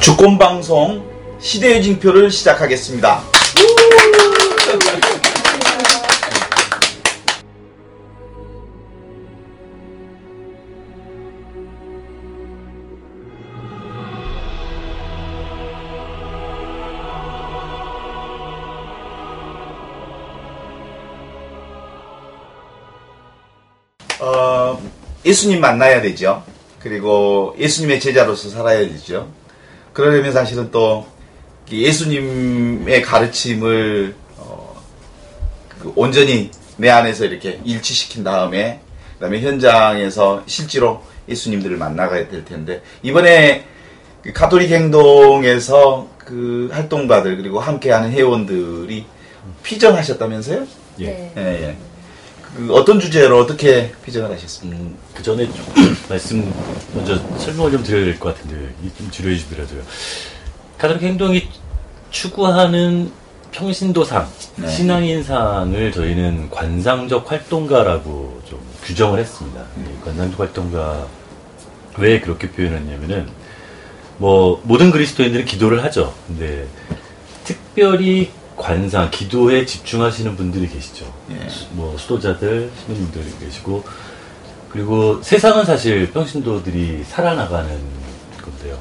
주권 방송 시대의 징표를 시작하겠습니다. 어, 예수님 만나야 되죠. 그리고 예수님의 제자로서 살아야 되죠. 그러려면 사실은 또 예수님의 가르침을 어, 그 온전히 내 안에서 이렇게 일치시킨 다음에 그다음에 현장에서 실제로 예수님들을 만나가야 될 텐데 이번에 그 가톨릭 행동에서 그 활동가들 그리고 함께하는 회원들이 피정하셨다면서요? 예. 네. 예, 예. 그 어떤 주제로 어떻게 피정을 하셨습니까? 음, 그 전에 좀 말씀 먼저 설명을 좀 드려야 될 것 같은데 이좀 지루해 주더라도요. 가톨릭 행동이 추구하는 평신도상, 네. 신앙인상을 저희는 관상적 활동가라고 좀 규정을 했습니다. 이 관상적 활동가 왜 그렇게 표현했냐면은 뭐 모든 그리스도인들은 기도를 하죠. 근데 특별히 관상, 기도에 집중하시는 분들이 계시죠. 예. 수- 뭐 수도자들, 신부님들이 계시고 그리고 세상은 사실 평신도들이 살아나가는 건데요.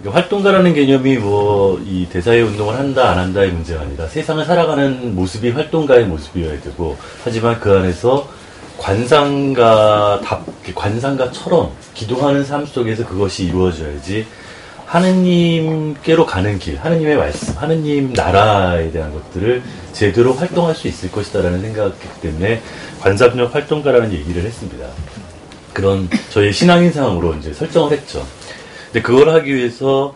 그러니까 활동가라는 개념이 뭐 이 대사회 운동을 한다 안 한다의 문제가 아니라 세상을 살아가는 모습이 활동가의 모습이어야 되고 하지만 그 안에서 관상가 답 관상가처럼 기도하는 삶 속에서 그것이 이루어져야지 하느님께로 가는 길, 하느님의 말씀, 하느님 나라에 대한 것들을 제대로 활동할 수 있을 것이다라는 생각이기 때문에 관상력 활동가라는 얘기를 했습니다. 그런 저희 신앙인상으로 이제 설정을 했죠. 근데 그걸 하기 위해서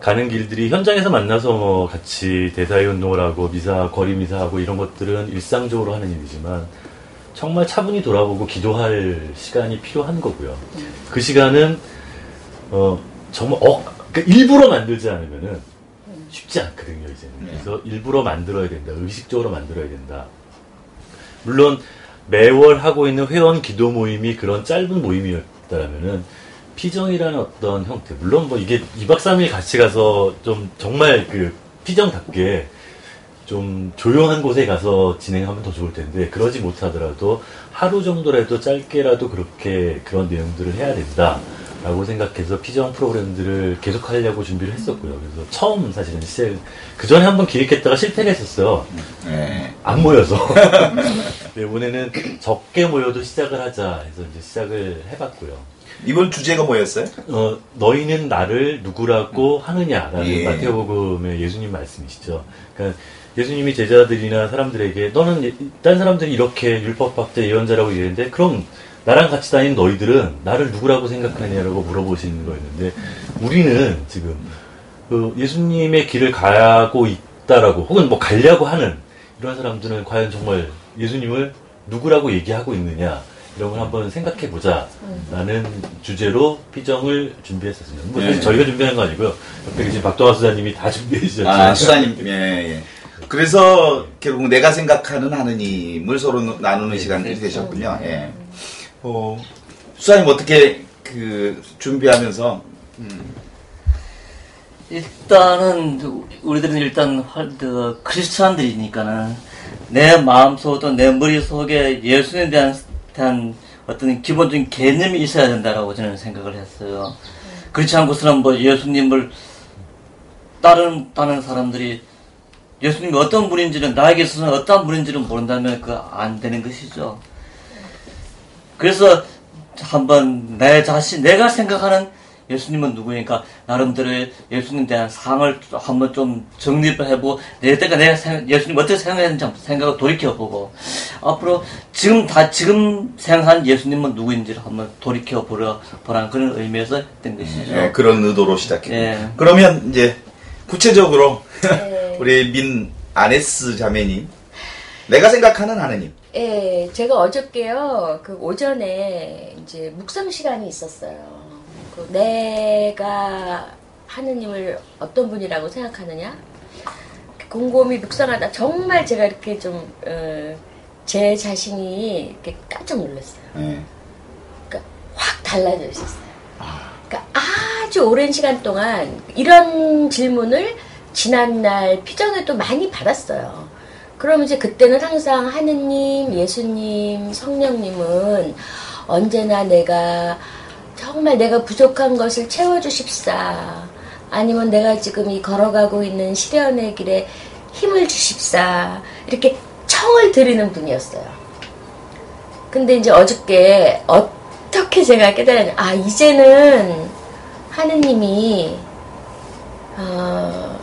가는 길들이 현장에서 만나서 뭐 같이 대사회 운동을 하고 미사, 거리 미사하고 이런 것들은 일상적으로 하는 일이지만 정말 차분히 돌아보고 기도할 시간이 필요한 거고요. 그 시간은 어 정말 어 그러니까 일부러 만들지 않으면은 쉽지 않거든요 이제는. 네. 그래서 일부러 만들어야 된다. 의식적으로 만들어야 된다. 물론 매월 하고 있는 회원 기도 모임이 그런 짧은 모임이었다면은 피정이라는 어떤 형태 물론 뭐 이게 2박 3일 같이 가서 좀 정말 그 피정답게 좀 조용한 곳에 가서 진행하면 더 좋을 텐데 그러지 못하더라도 하루 정도라도 짧게라도 그렇게 그런 내용들을 해야 된다 라고 생각해서 피정 프로그램들을 계속 하려고 준비를 했었고요. 그래서 처음 사실은 시작 그 전에 한번 기획했다가 실패를 했었어요. 예. 안 모여서 네, 이번에는 적게 모여도 시작을 하자 해서 이제 시작을 해봤고요. 이번 주제가 뭐였어요? 어, 너희는 나를 누구라고 하느냐라는 예. 마태복음의 예수님 말씀이시죠. 그러니까 예수님이 제자들이나 사람들에게 너는 예- 딴 사람들이 이렇게 율법학자 예언자라고 얘기했는데 그럼 나랑 같이 다니는 너희들은 나를 누구라고 생각하냐라고 물어보시는 거였는데 우리는 지금 그 예수님의 길을 가고 있다라고 혹은 뭐 가려고 하는 이런 사람들은 과연 정말 예수님을 누구라고 얘기하고 있느냐 이런 걸 한번 생각해 보자 라는 주제로 피정을 준비했었습니다. 뭐 사실 네. 저희가 준비한 거 아니고요. 옆에 계신 박동화 수사님이 다 준비해 주셨죠. 아, 수사님, 예, 예. 그래서 결국 내가 생각하는 하느님을 서로 나누는 네, 시간이 그렇죠. 되셨군요. 예. 어, 수사님 어떻게 그 준비하면서 일단은 우리들은 일단 크리스찬들이니까는 내 마음속도 내 머릿속에 예수님에 대한, 대한 어떤 기본적인 개념이 있어야 된다라고 저는 생각을 했어요. 그렇지 않고서는 뭐 예수님을 따르는 사람들이 예수님이 어떤 분인지는 나에게 있어서는 어떤 분인지를 모른다면 그 안 되는 것이죠. 그래서 한번 내 자신, 내가 생각하는 예수님은 누구니까 나름대로 예수님에 대한 상을 한번 좀 정립을 해보고 내가 내가 생- 예수님 어떻게 생각했는지 한번 생각을 돌이켜보고 앞으로 지금 다 지금 생각한 예수님은 누구인지를 한번 돌이켜 보려 보라는 그런 의미에서 했던 것이죠. 예, 그런 의도로 시작했고 예. 그러면 이제 구체적으로 네. 우리 민 아네스 자매님 내가 생각하는 하느님 예, 제가 어저께요, 그 오전에 이제 묵상 시간이 있었어요. 그 내가 하느님을 어떤 분이라고 생각하느냐? 곰곰이 묵상하다 정말 제가 이렇게 좀, 어, 제 자신이 이렇게 깜짝 놀랐어요. 예. 그러니까 확 달라져 있었어요. 그러니까 아주 아주 오랜 시간 동안 이런 질문을 지난날 피정에도 많이 받았어요. 그럼 이제 그때는 항상 하느님, 예수님, 성령님은 언제나 내가 정말 내가 부족한 것을 채워주십사. 아니면 내가 지금 이 걸어가고 있는 시련의 길에 힘을 주십사. 이렇게 청을 드리는 분이었어요. 근데 이제 어저께 어떻게 제가 깨달았냐. 아, 이제는 하느님이, 어,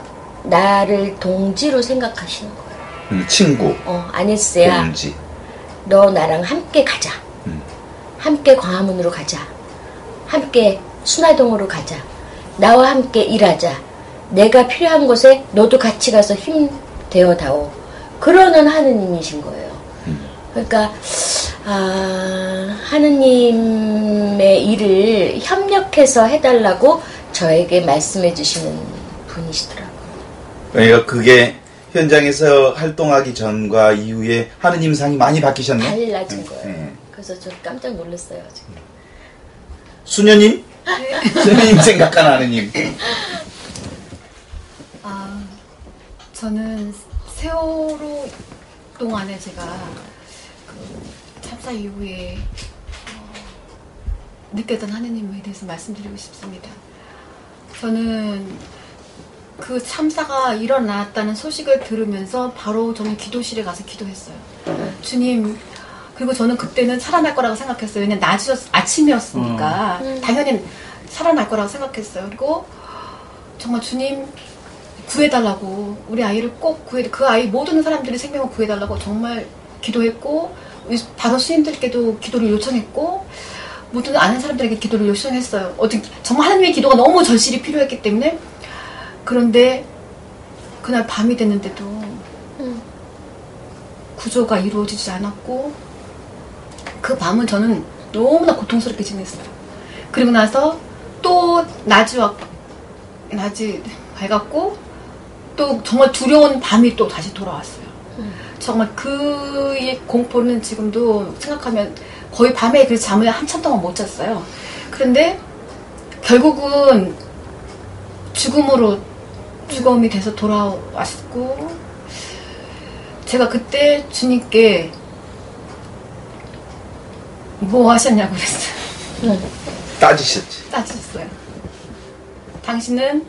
나를 동지로 생각하시는 거예요. 음, 친구, 어, 아니스야. 동지. 너 나랑 함께 가자. 음. 함께 광화문으로 가자. 함께 순화동으로 가자. 나와 함께 일하자. 내가 필요한 곳에 너도 같이 가서 힘 되어다오. 그러는 하느님이신 거예요. 그러니까 아, 하느님의 일을 협력해서 해달라고 저에게 말씀해 주시는 분이시더라고요. 그러니까 그게 현장에서 활동하기 전과 이후에 하느님 상이 많이 바뀌셨네. 달라진 음, 거예요. 음. 그래서 저 깜짝 놀랐어요. 지금. 수녀님? 수녀님 생각한 하느님. 아, 저는 세월호 동안에 제가 그 참사 이후에 어, 느꼈던 하느님에 대해서 말씀드리고 싶습니다. 저는 그 참사가 일어났다는 소식을 들으면서 바로 저는 기도실에 가서 기도했어요. 주님, 그리고 저는 그때는 살아날 거라고 생각했어요. 왜냐면 낮이었, 아침이었으니까 당연히 살아날 거라고 생각했어요. 그리고 정말 주님 구해달라고 우리 아이를 꼭 구해 그 아이 모든 사람들이 생명을 구해달라고 정말 기도했고 다섯 스님들께도 기도를 요청했고 모든 아는 사람들에게 기도를 요청했어요. 어떻게 정말 하나님의 기도가 너무 절실히 필요했기 때문에 그런데 그날 밤이 됐는데도 구조가 이루어지지 않았고 그 밤은 저는 너무나 고통스럽게 지냈어요. 그리고 나서 또 낮이 왔 낮이 밝았고 또 정말 두려운 밤이 또 다시 돌아왔어요. 정말 그의 공포는 지금도 생각하면 거의 밤에 그 잠을 한참 동안 못 잤어요. 그런데 결국은 죽음으로 죽음이 돼서 돌아왔고 제가 그때 주님께 뭐 하셨냐고 그랬어요. 따지셨지. 따지셨어요. 당신은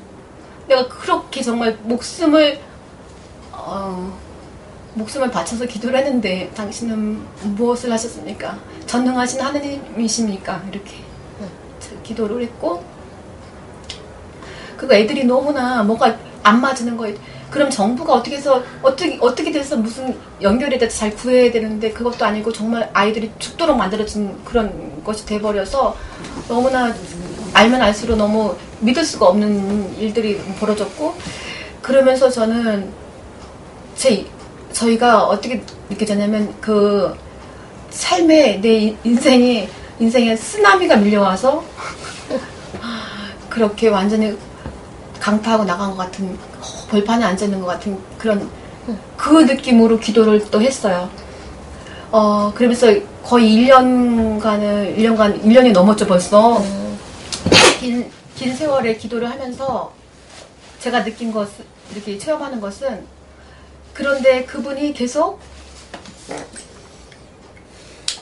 내가 그렇게 정말 목숨을 어, 목숨을 바쳐서 기도를 했는데 당신은 무엇을 하셨습니까? 전능하신 하느님이십니까? 이렇게 기도를 했고 그거 애들이 너무나 뭐가 안 맞는 거예요. 그럼 정부가 어떻게 해서 어떻게 어떻게 돼서 무슨 연결이 돼서 잘 구해야 되는데 그것도 아니고 정말 아이들이 죽도록 만들어진 그런 것이 돼버려서 너무나 알면 알수록 너무 믿을 수가 없는 일들이 벌어졌고 그러면서 저는 제 저희가 어떻게 느껴졌냐면 그 삶에 내 인생이 인생에 쓰나미가 밀려와서 그렇게 완전히 강타하고 나간 것 같은 벌판에 앉아 있는 것 같은 그런 그 느낌으로 기도를 또 했어요. 어 그러면서 거의 1년간을 1년간 1년이 넘었죠 벌써. 긴, 긴 세월의 기도를 하면서 제가 느낀 것, 이렇게 체험하는 것은 그런데 그분이 계속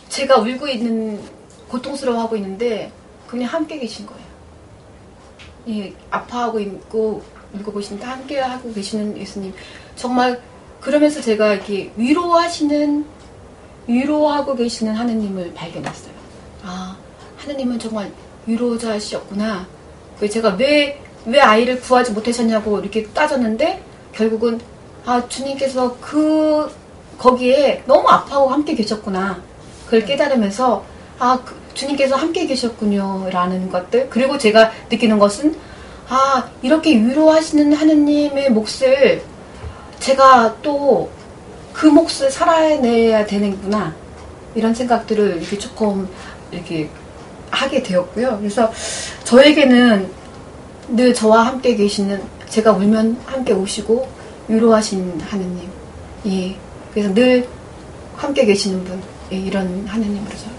제가 울고 있는, 고통스러워하고 있는데 그분이 함께 계신 거예요. 예, 아파하고 있고 울고 계신데 함께 하고 계시는 예수님. 정말 그러면서 제가 이렇게 위로하시는, 위로하고 계시는 하느님을 발견했어요. 아, 하느님은 정말 위로자시였구나. 그 제가 왜, 왜 아이를 구하지 못하셨냐고 이렇게 따졌는데, 결국은, 아, 주님께서 그, 거기에 너무 아파하고 함께 계셨구나. 그걸 깨달으면서, 아, 그 주님께서 함께 계셨군요. 라는 것들. 그리고 제가 느끼는 것은, 아, 이렇게 위로하시는 하느님의 몫을 제가 또 그 몫을 살아내야 되는구나. 이런 생각들을 이렇게 조금, 이렇게 하게 되었고요. 그래서 저에게는 늘 저와 함께 계시는 제가 울면 함께 우시고 위로하신 하느님. 예. 그래서 늘 함께 계시는 분. 예, 이런 하느님으로 저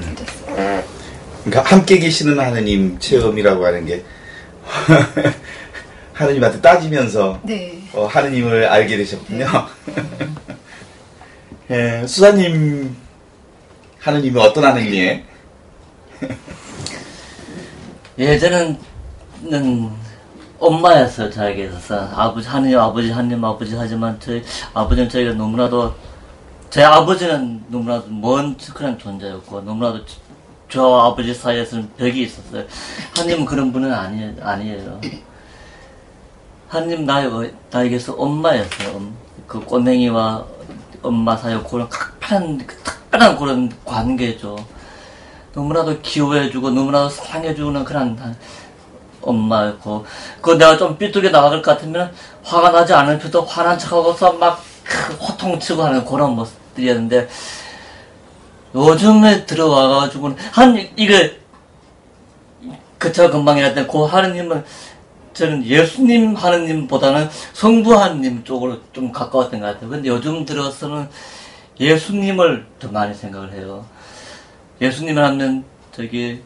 믿었어요. 그러니까 함께 계시는 하느님 체험이라고 하는 게 하느님한테 따지면서 네. 어, 하느님을 알게 되셨군요. 예, 수사님 하느님은 어떤 하느님이에요? 예전에는 엄마였어요 저에게 있어서 아버지 하느님 아버지 하느님 아버지 하지만 저희 아버지는 저희가 너무나도 제 아버지는 너무나도 먼 그런 존재였고 너무나도 저- 아버지 사이에서는 벽이 있었어요. 하느님은 그런 분은 아니, 아니에요. 하느님 나에, 나에게서 엄마였어요. 엄- 그 꼬맹이와 엄마 사이 그런 특별한 그 특별한 그런 관계죠. 너무나도 기호해주고 너무나도 사랑해주는 그런 한- 엄마였고 그 내가 좀 삐뚤게 나갈 것 같으면 화가 나지 않을 필도 화난 척하고서 막 크- 호통치고 하는 그런 모습들이었는데 요즘에 들어와가지고는 한 이게 그저 금방 얘기했던 그 하느님은 저는 예수님 하느님보다는 성부 하느님 쪽으로 좀 가까웠던 것 같아요. 근데 요즘 들어서는 예수님을 더 많이 생각을 해요. 예수님을 하면 저기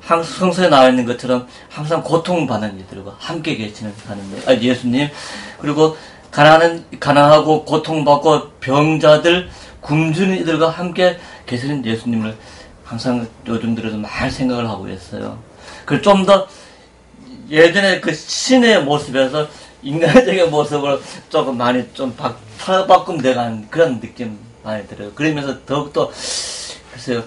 항 성서에 나와 있는 것처럼 항상 고통받는 이들과 함께 계시는 하나님, 아, 예수님 그리고 가난한 가난하고 고통받고 병자들 굶주린 이들과 함께 계시는 예수님을 항상 요즘 들어서 많이 생각을 하고 있어요. 그리고 좀더 예전에 그 신의 모습에서 인간적인 모습을 조금 많이 좀 바, 바꿈 돼가는 그런 느낌 많이 들어요. 그러면서 더욱더 글쎄요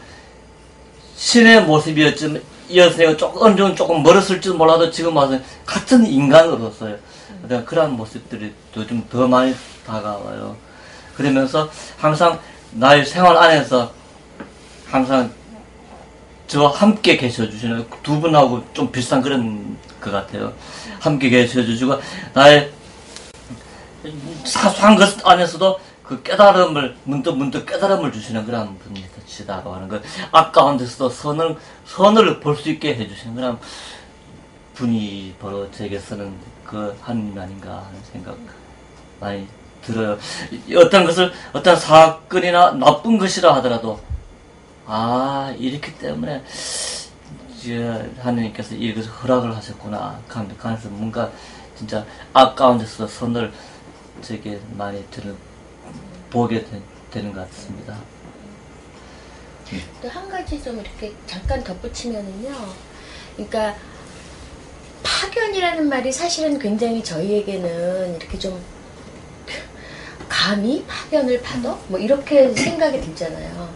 신의 모습이었지만 이었으니까 조금 어느 정도 조금 멀었을지도 몰라도 지금 와서 같은 인간으로서요. 어떤 그러한 모습들이 요즘 더 많이 다가와요. 그러면서 항상 나의 생활 안에서 항상 저와 함께 계셔주시는 두 분하고 좀 비슷한 그런 것 같아요. 함께 계셔주시고 나의 사소한 것 안에서도 그 깨달음을 문득 문득 깨달음을 주시는 그런 분이시다고 하는 거 아까운 데서도 선을 선을 볼 수 있게 해주시는 그런 분이 바로 제게서는 그 하느님 아닌가 하는 생각 많이 들어요. 이- 어떤 것을 어떤 사건이나 나쁜 것이라 하더라도 아 이렇기 때문에 하느님께서 이것을 허락을 하셨구나. 감독하면서 뭔가 진짜 아까운 데서 선을 되게 많이 저는 보게 되, 되는 것 같습니다. 또 한 가지 좀 이렇게 잠깐 덧붙이면은요. 그러니까 파견이라는 말이 사실은 굉장히 저희에게는 이렇게 좀 감히 파견을 받아? 뭐 이렇게 생각이 들잖아요.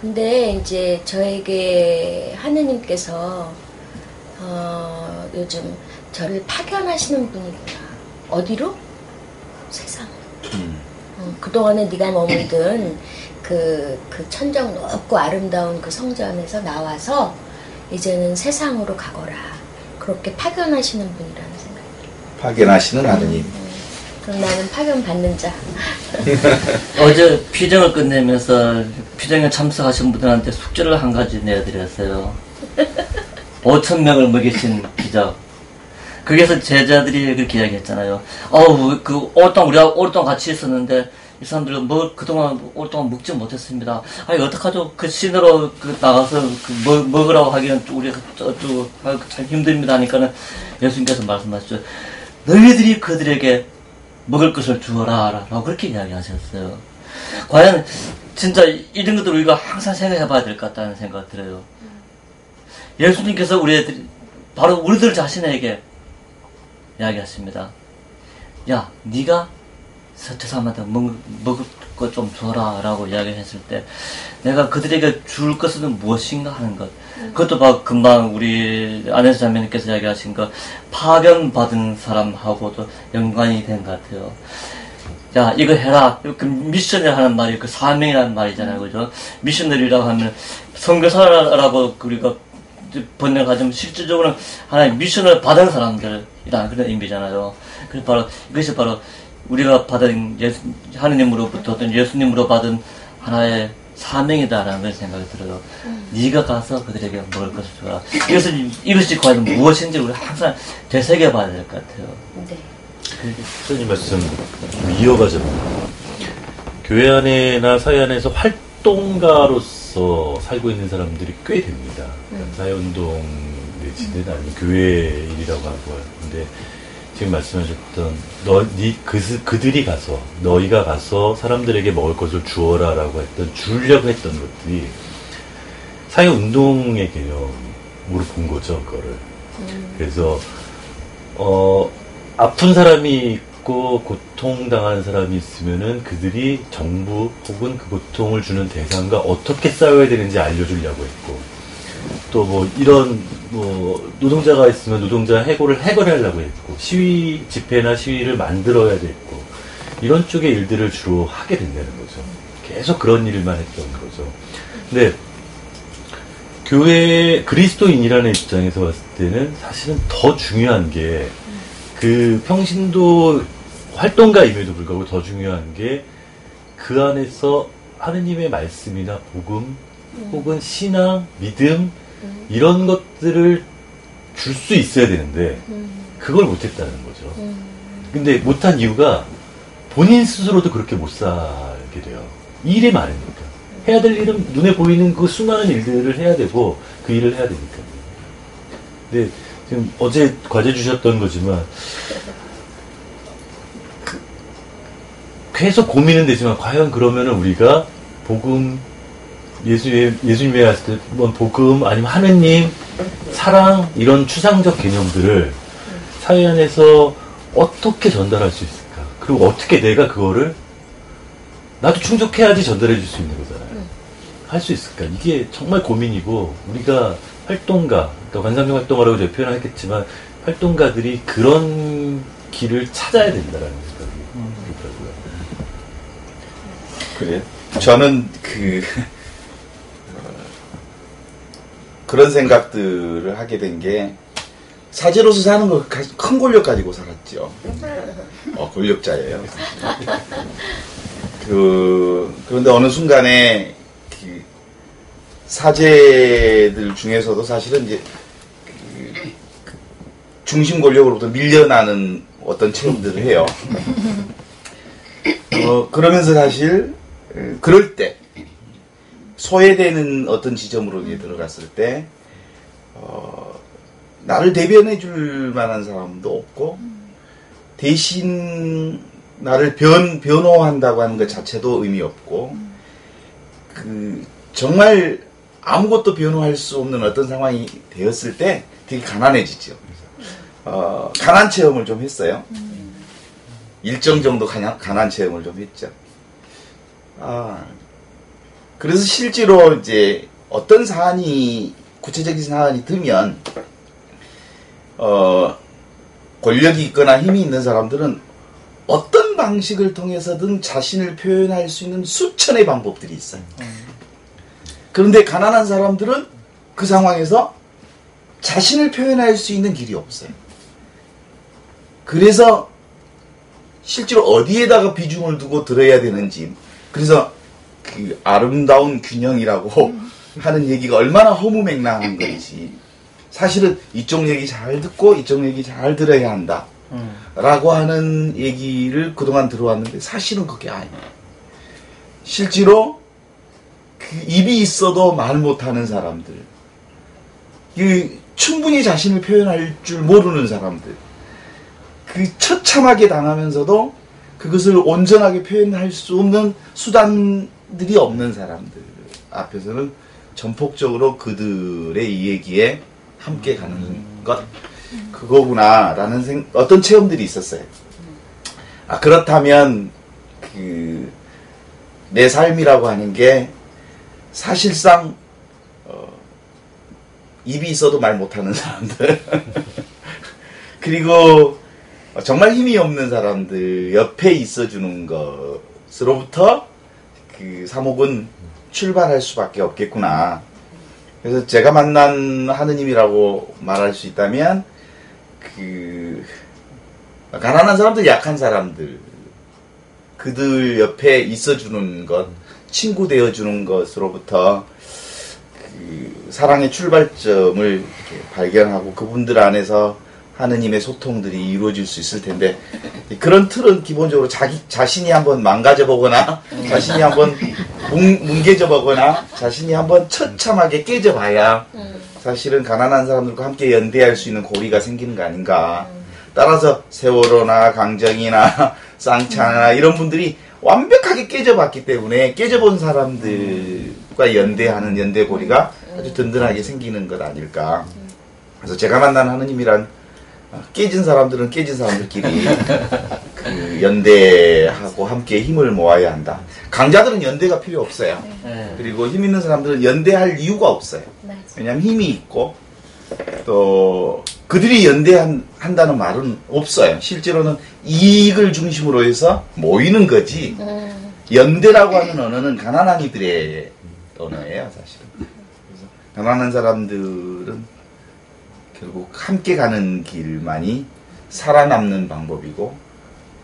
근데 이제 저에게 하느님께서 어, 요즘 저를 파견하시는 분이구나. 어디로? 세상. 어, 그동안에 네가 머물던 그, 그 천정 높고 아름다운 그 성전에서 나와서 이제는 세상으로 가거라. 그렇게 파견하시는 분이라는 생각이 들어요. 파견하시는 하느님. 그럼 나는 파견 받는 자. 어제 피정을 끝내면서 피정에 참석하신 분들한테 숙제를 한 가지 내드렸어요. 5천 명을 먹이신 기적. 거기서 제자들이 그렇게 이야기했잖아요. 어우, 그, 오랫동안, 우리가 오랫동안 같이 있었는데, 이 사람들은 뭐, 그동안 오랫동안 먹지 못했습니다. 아니, 어떡하죠? 그 신으로 그 나가서 그 먹, 먹으라고 하기는 좀 우리가 좀, 아, 참 힘듭니다 하니까는 예수님께서 말씀하셨죠. 너희들이 그들에게 먹을 것을 주어라. 라고 그렇게 이야기하셨어요. 과연, 진짜 이런 것들 우리가 항상 생각해 봐야 될 것 같다는 생각 들어요. 예수님께서 우리들, 바로 우리들 자신에게 이야기했습니다. 야, 네가 저 사람한테 먹, 먹을 것 좀 줘라 라고 이야기했을 때 내가 그들에게 줄 것은 무엇인가 하는 것. 그것도 막 금방 우리 안에서 자매님께서 이야기하신 것 파견받은 사람하고도 연관이 된 것 같아요. 야 이거 해라. 그 미션을 하는 말이 그 사명이라는 말이잖아요. 그죠? 미셔너리라고 하면 선교사라고 우리가 번역하자면 실질적으로는 하나의 미션을 받은 사람들이라는 그런 의미잖아요. 그래서 바로 이것이 바로 우리가 받은 예수, 하느님으로부터 어떤 예수님으로 받은 하나의 사명이다라는 생각이 들어요. 네가 가서 그들에게 먹을 것을 주라. 이것은 이것이 과연 무엇인지 우리 항상 되새겨봐야 될 것 같아요. 네. 선생님 말씀 좀 이어가자면 교회 안에나 사회 안에서 활동가로서 살고 있는 사람들이 꽤 됩니다. 사회운동 내지는 아니면 교회 일이라고 하고 근데 지금 말씀하셨던 너, 니, 그, 그들이 가서 너희가 가서 사람들에게 먹을 것을 주어라라고 했던 주려고 했던 것들이 사회 운동의 개념으로 본 거죠 그거를. 그래서 어 아픈 사람이 있고 고통당하는 사람이 있으면은 그들이 정부 혹은 그 고통을 주는 대상과 어떻게 싸워야 되는지 알려주려고 했고 또 뭐 이런 뭐 노동자가 있으면 노동자 해고를 해결하려고 했고 시위 집회나 시위를 만들어야 됐고 이런 쪽의 일들을 주로 하게 된다는 거죠. 계속 그런 일만 했던 거죠. 근데 교회 그리스도인이라는 입장에서 봤을 때는 사실은 더 중요한 게 그 평신도 활동가임에도 불구하고 더 중요한 게 그 안에서 하느님의 말씀이나 복음 혹은 신앙, 믿음 이런 것들을 줄 수 있어야 되는데 그걸 못했다는 거죠. 근데 못한 이유가 본인 스스로도 그렇게 못 살게 돼요. 일이 많으니까. 해야 될 일은 눈에 보이는 그 수많은 일들을 해야 되고 그 일을 해야 되니까. 근데 지금 어제 과제 주셨던 거지만 그- 계속 고민은 되지만 과연 그러면은 우리가 복음 예수의 예수님의 왔을 때 뭐 복음 아니면 하느님 사랑 이런 추상적 개념들을 사회 안에서 어떻게 전달할 수 있을까? 그리고 어떻게 내가 그거를 나도 충족해야지 전달해 줄 수 있는 거잖아요. 할 수 있을까? 이게 정말 고민이고 우리가 활동가, 그러니까 관상용 활동가라고 제가 표현을 했겠지만 활동가들이 그런 길을 찾아야 된다라는 생각이 들더라고요. 그래. 저는 그 어, 그런 생각들을 하게 된 게 사제로서 사는 거 큰 권력 가지고 살았죠. 어, 권력자예요. 그 그런데 어느 순간에 그 사제들 중에서도 사실은 이제 그 중심 권력으로부터 밀려나는 어떤 체험들을 해요. 어, 그러면서 사실 에, 그럴 때 소외되는 어떤 지점으로 이제 들어갔을 때 어, 나를 대변해 줄 만한 사람도 없고 대신 나를 변 변호한다고 하는 것 자체도 의미 없고 그 정말 아무것도 변호할 수 없는 어떤 상황이 되었을 때 되게 가난해지죠. 어, 가난 체험을 좀 했어요. 일정 정도 가난, 가난 체험을 좀 했죠. 아, 그래서 실제로 이제 어떤 사안이, 구체적인 사안이 들면, 어, 권력이 있거나 힘이 있는 사람들은 어떤 방식을 통해서든 자신을 표현할 수 있는 수천의 방법들이 있어요. 그런데 가난한 사람들은 그 상황에서 자신을 표현할 수 있는 길이 없어요. 그래서 실제로 어디에다가 비중을 두고 들어야 되는지 그래서 그 아름다운 균형이라고 하는 얘기가 얼마나 허무맹랑한 건지. 사실은 이쪽 얘기 잘 듣고 이쪽 얘기 잘 들어야 한다. 라고 하는 얘기를 그동안 들어왔는데 사실은 그게 아니에요. 실제로 그 입이 있어도 말 못하는 사람들 그 충분히 자신을 표현할 줄 모르는 사람들 그 처참하게 당하면서도 그것을 온전하게 표현할 수 없는 수단 들이 없는 사람들 앞에서는 전폭적으로 그들의 이 얘기에 함께 가는 것 그거구나라는 생, 어떤 체험들이 있었어요. 아 그렇다면 그 내 삶이라고 하는 게 사실상 어, 입이 있어도 말 못하는 사람들 그리고 정말 힘이 없는 사람들 옆에 있어주는 것으로부터 그 사목은 출발할 수밖에 없겠구나. 그래서 제가 만난 하느님이라고 말할 수 있다면 그 가난한 사람들, 약한 사람들 그들 옆에 있어주는 것, 친구 되어주는 것으로부터 그 사랑의 출발점을 발견하고 그분들 안에서 하느님의 소통들이 이루어질 수 있을 텐데 그런 틀은 기본적으로 자기 자신이 한번 망가져 보거나 자신이 한번 뭉, 뭉개져 보거나 자신이 한번 처참하게 깨져 봐야 사실은 가난한 사람들과 함께 연대할 수 있는 고리가 생기는 거 아닌가. 따라서 세월호나 강정이나 쌍차나 이런 분들이 완벽하게 깨져봤기 때문에 깨져본 사람들과 연대하는 연대 고리가 아주 든든하게 생기는 것 아닐까. 그래서 제가 만난 하느님이란 어, 깨진 사람들은 깨진 사람들끼리 그 연대하고 함께 힘을 모아야 한다. 강자들은 연대가 필요 없어요. 네. 그리고 힘 있는 사람들은 연대할 이유가 없어요. 맞아. 왜냐하면 힘이 있고 또 그들이 연대한다는 말은 없어요. 실제로는 이익을 중심으로 해서 모이는 거지. 음, 연대라고 하는 언어는 가난한 이들의 언어예요, 사실은. 그래서 가난한 사람들은 결국 함께 가는 길만이 살아남는 방법이고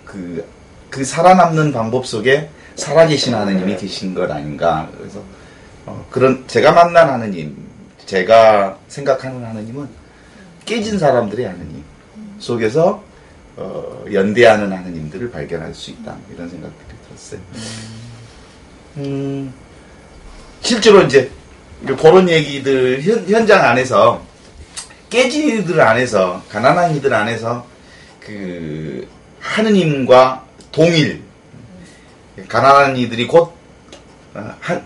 그, 그 살아남는 방법 속에 살아계신 하느님이 계신 것 아닌가. 그래서 어, 그런 제가 만난 하느님, 제가 생각하는 하느님은 깨진 사람들의 하느님 속에서 어, 연대하는 하느님들을 발견할 수 있다 이런 생각들이 들었어요. 음, 실제로 이제 그런 얘기들 현, 현장 안에서 깨진 이들 안에서 가난한 이들 안에서 그 하느님과 동일 가난한 이들이 곧 어, 한,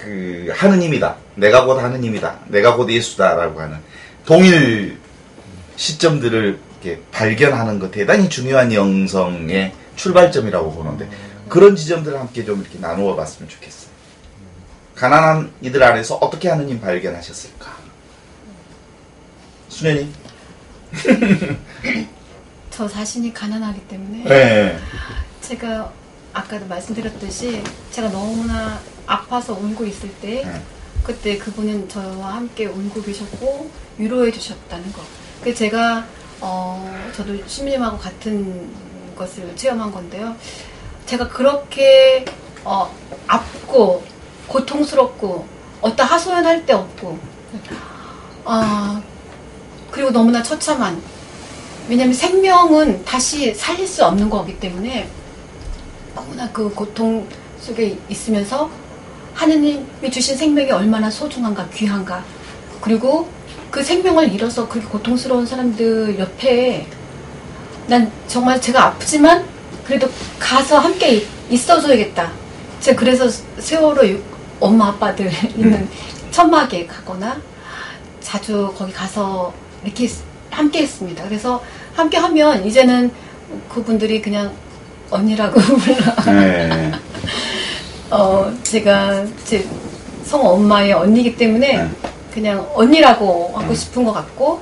그 하느님이다. 내가 곧 하느님이다. 내가 곧 예수다라고 하는 동일 시점들을 발견하는 것 대단히 중요한 영성의 출발점이라고 보는데 그런 지점들을 함께 좀 이렇게 나누어 봤으면 좋겠어요. 가난한 이들 안에서 어떻게 하느님 발견하셨을까? 수련님? 저 자신이 가난하기 때문에 네. 제가 아까도 말씀드렸듯이 제가 너무나 아파서 울고 있을 때 네. 그때 그분은 저와 함께 울고 계셨고 위로해 주셨다는 거. 그 제가 어 저도 시민님하고 같은 것을 체험한 건데요. 제가 그렇게 어 아프고 고통스럽고 어떤 하소연할 데 없고 아 그리고 너무나 처참한. 왜냐하면 생명은 다시 살릴 수 없는 거기 때문에 너무나 그 고통 속에 있으면서 하느님이 주신 생명이 얼마나 소중한가 귀한가. 그리고 그 생명을 잃어서 그렇게 고통스러운 사람들 옆에 난 정말 제가 아프지만 그래도 가서 함께 있어줘야겠다. 제가 그래서 세월호 유- 엄마 아빠들 있는 천막에 가거나 자주 거기 가서 이렇게 했- 함께 했습니다. 그래서 함께 하면 이제는 그분들이 그냥 언니라고 불러. 네. 어, 제가 제 성 엄마의 언니이기 때문에 네. 그냥 언니라고 하고 싶은 것 같고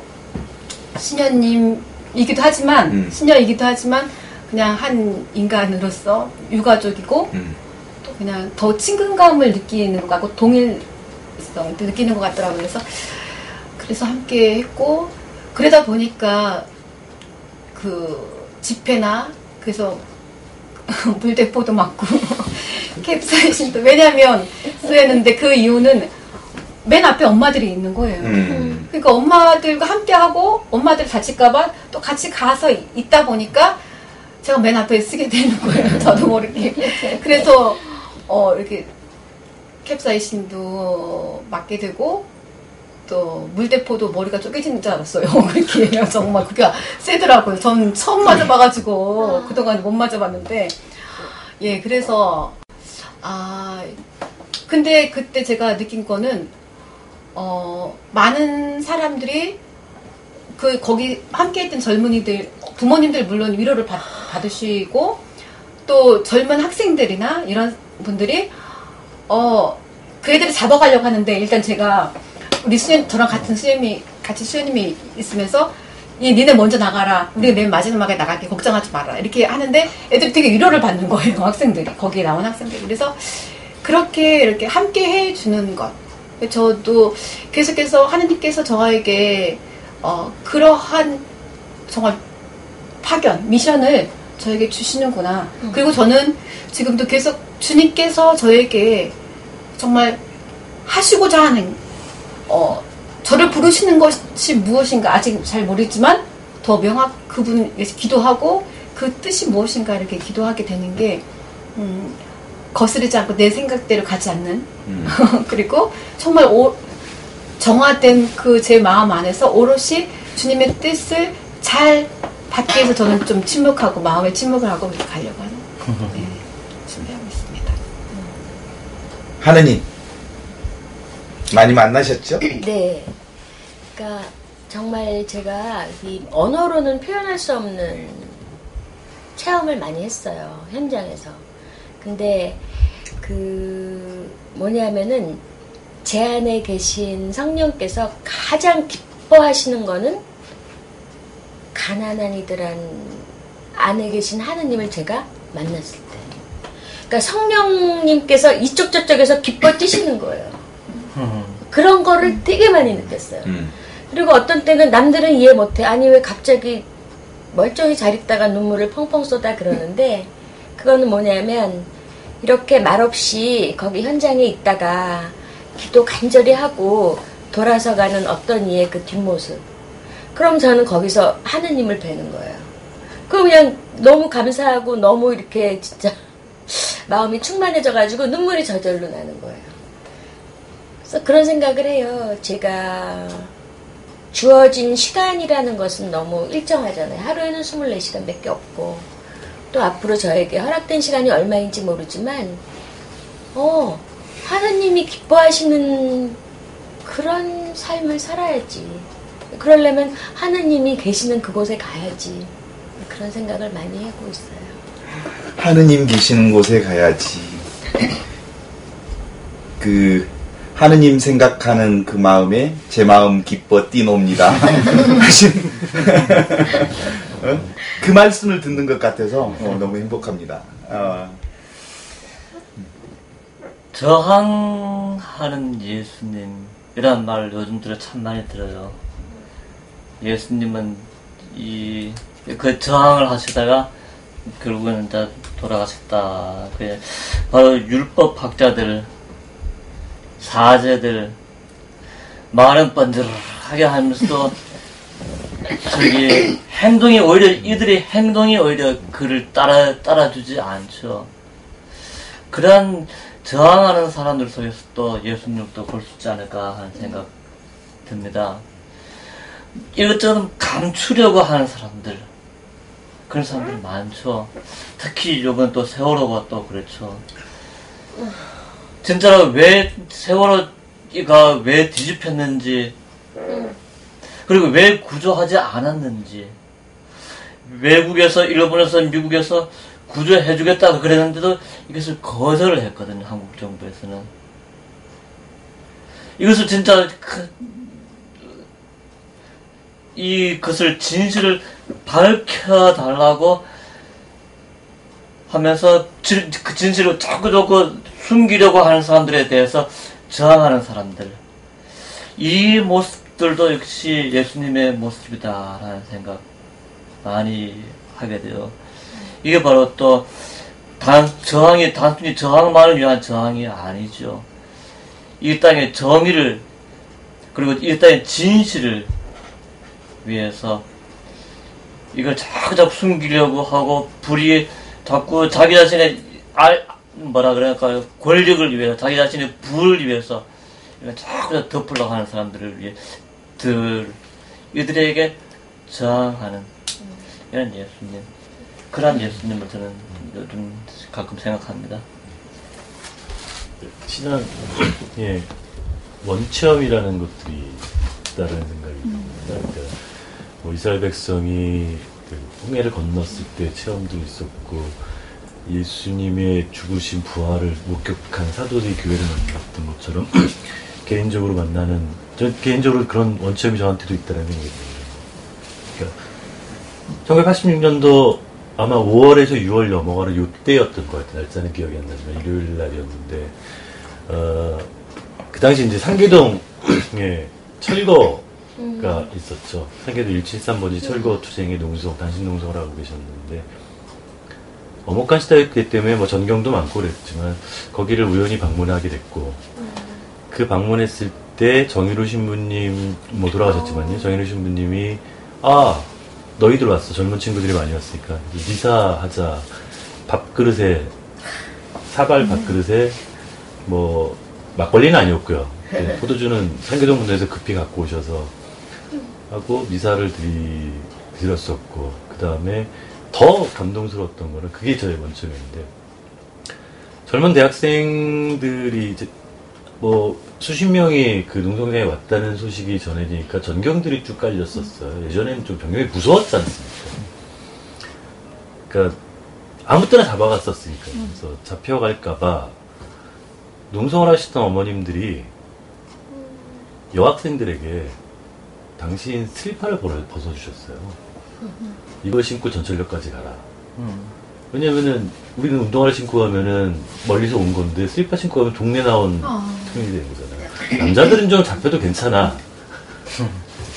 신녀님이기도 하지만 음. 신녀이기도 하지만 그냥 한 인간으로서 유가족이고 음. 또 그냥 더 친근감을 느끼는 것 같고 동일성 느끼는 것 같더라고요. 그래서 그래서 함께 했고 그러다 보니까 그 집회나 그래서 물대포도 맞고 캡사이신도 왜냐면 쏘였는데 그 이유는 맨 앞에 엄마들이 있는 거예요. 음. 그러니까 엄마들과 함께 하고 엄마들 다칠까봐 또 같이 가서 이- 있다 보니까 제가 맨 앞에 쓰게 되는 거예요. 저도 모르게. 그래서 어 이렇게 캡사이신도 맞게 되고 또 물대포도 머리가 쪼개지는 줄 알았어요. 그렇게. 정말 그게 세더라고요. 전 처음 맞아봐가지고 그동안 못 맞아봤는데 예 그래서 아 근데 그때 제가 느낀 거는 어 많은 사람들이 그 거기 함께했던 젊은이들 부모님들 물론 위로를 받, 받으시고 또 젊은 학생들이나 이런 분들이 어 그 애들을 잡아가려고 하는데 일단 제가 우리 수연 저랑 같은 수연이 같이 수연님이 있으면서 이 니네 먼저 나가라. 우리 맨 마지막에 나갈게. 걱정하지 마라. 이렇게 하는데 애들이 되게 위로를 받는 거예요 학생들이. 거기에 나온 학생들이. 그래서 그렇게 이렇게 함께 해주는 것. 저도 계속해서 하느님께서 저에게 어, 그러한 정말 파견, 미션을 저에게 주시는구나. 그리고 저는 지금도 계속 주님께서 저에게 정말 하시고자 하는, 어, 저를 부르시는 것이 무엇인가 아직 잘 모르지만 더 명확 그분 위해서 기도하고 그 뜻이 무엇인가 이렇게 기도하게 되는 게, 음, 거스르지 않고 내 생각대로 가지 않는 음. 그리고 정말 오, 정화된 그 제 마음 안에서 오롯이 주님의 뜻을 잘 받기 위해서 저는 좀 침묵하고 마음에 침묵을 하고 가려고 하는 네, 준비하고 있습니다. 하느님 많이 만나셨죠? 네. 그러니까 정말 제가 이 언어로는 표현할 수 없는 체험을 많이 했어요. 현장에서. 근데 그 뭐냐면은 제 안에 계신 성령께서 가장 기뻐하시는 거는 가난한 이들한 안에 계신 하느님을 제가 만났을 때. 그러니까 성령님께서 이쪽 저쪽에서 기뻐 뛰시는 거예요. 그런 거를 되게 많이 느꼈어요. 음. 그리고 어떤 때는 남들은 이해 못해. 아니 왜 갑자기 멀쩡히 잘 있다가 눈물을 펑펑 쏟아 그러는데 그거는 뭐냐면 이렇게 말없이 거기 현장에 있다가 기도 간절히 하고 돌아서 가는 어떤 이의 그 뒷모습. 그럼 저는 거기서 하느님을 뵈는 거예요. 그럼 그냥 너무 감사하고 너무 이렇게 진짜 마음이 충만해져가지고 눈물이 저절로 나는 거예요. 그래서 그런 생각을 해요. 제가 주어진 시간이라는 것은 너무 일정하잖아요. 하루에는 24시간밖에 없고 또 앞으로 저에게 허락된 시간이 얼마인지 모르지만 어 하느님이 기뻐하시는 그런 삶을 살아야지. 그러려면 하느님이 계시는 그곳에 가야지. 그런 생각을 많이 하고 있어요. 하느님 계시는 곳에 가야지. 그 하느님 생각하는 그 마음에 제 마음 기뻐 뛰놉니다. 하신 어? 그 말씀을 듣는 것 같아서 어, 너무 행복합니다. 어, 저항하는 예수님이란 말 요즘 들어 참 많이 들어요. 예수님은 이 그 저항을 하시다가 결국에는 이제 돌아가셨다. 그 바로 율법 학자들, 사제들 말은 번들 하게 하면서도 저기 행동이 오히려 이들의 행동이 오히려 그를 따라 따라주지 않죠. 그러한 저항하는 사람들 속에서 또 예수님도 볼 수 있지 않을까 하는 생각 듭니다. 이것저것 감추려고 하는 사람들, 그런 사람들이 많죠. 특히 요번 또 세월호가 또 그렇죠. 진짜로 왜 세월호가 왜 뒤집혔는지, 그리고 왜 구조하지 않았는지, 외국에서, 일본에서, 미국에서 구조해주겠다고 그랬는데도 이것을 거절을 했거든요, 한국 정부에서는. 이것을 진짜 그, 이것을 진실을 밝혀달라고 하면서 진- 그 진실을 자꾸 자꾸 숨기려고 하는 사람들에 대해서 저항하는 사람들. 이 모습들도 역시 예수님의 모습이다라는 생각 많이 하게 돼요. 이게 바로 또 단, 저항이 단순히 저항만을 위한 저항이 아니죠. 이 땅의 정의를 그리고 이 땅의 진실을 위해서 이걸 자꾸 자꾸 숨기려고 하고 불이 자꾸 자기 자신의 알 뭐라 그럴까요 권력을 위해서 자기 자신의 부를 위해서 자꾸 덮으려고 하는 사람들을 위해 들 이들에게 저항하는 이런 예수님 그런 예수님을 저는 요즘 가끔 생각합니다. 신앙, 예, 원체험이라는 것들이 있다는 생각이 듭니다. 그러니까 뭐 이스라엘 백성이 그 홍해를 건넜을 때 체험도 있었고 예수님의 죽으신 부활을 목격한 사도들이 교회를 만났던 것처럼 개인적으로 만나는 저 개인적으로 그런 원체험이 저한테도 있다는 생각이 듭니다. 그러니까 1986년도 아마 5월에서 6월 넘어가는 요때였던 것 같아요. 날짜는 기억이 안 나지만 일요일 날이었는데 어, 그 당시 이제 상계동에 철거가 있었죠. 상계동 173번지 철거 투쟁의 농성, 단신 농성을 하고 계셨는데 어목한 시대였기 때문에 뭐 전경도 많고 그랬지만 거기를 우연히 방문하게 됐고 그 방문했을 때 정일호 신부님 뭐 돌아가셨지만요. 정일호 신부님이 아 너희들 왔어 젊은 친구들이 많이 왔으니까 미사 하자 밥그릇에 사발 밥그릇에 뭐 막걸리는 아니었고요. 네, 포도주는 상계동 분에서 급히 갖고 오셔서 하고 미사를 드리, 드렸었고 그 다음에 더 감동스러웠던 거는 그게 저의 원점인데 젊은 대학생들이 이제 뭐 수십 명이 그 농성장에 왔다는 소식이 전해지니까 전경들이 쭉 깔렸었어요. 예전에는 좀 병력이 무서웠지 않습니까? 그러니까 아무 때나 잡아갔었으니까 그래서 잡혀갈까봐 농성을 하시던 어머님들이 여학생들에게 당신 슬리퍼를 벗어- 벗어주셨어요. 이걸 신고 전철역까지 가라. 음. 왜냐면은 우리는 운동화를 신고 가면은 멀리서 온 건데 슬리퍼 신고 가면 동네 나온 아. 통이 되는 거잖아요. 남자들은 좀 잡혀도 괜찮아.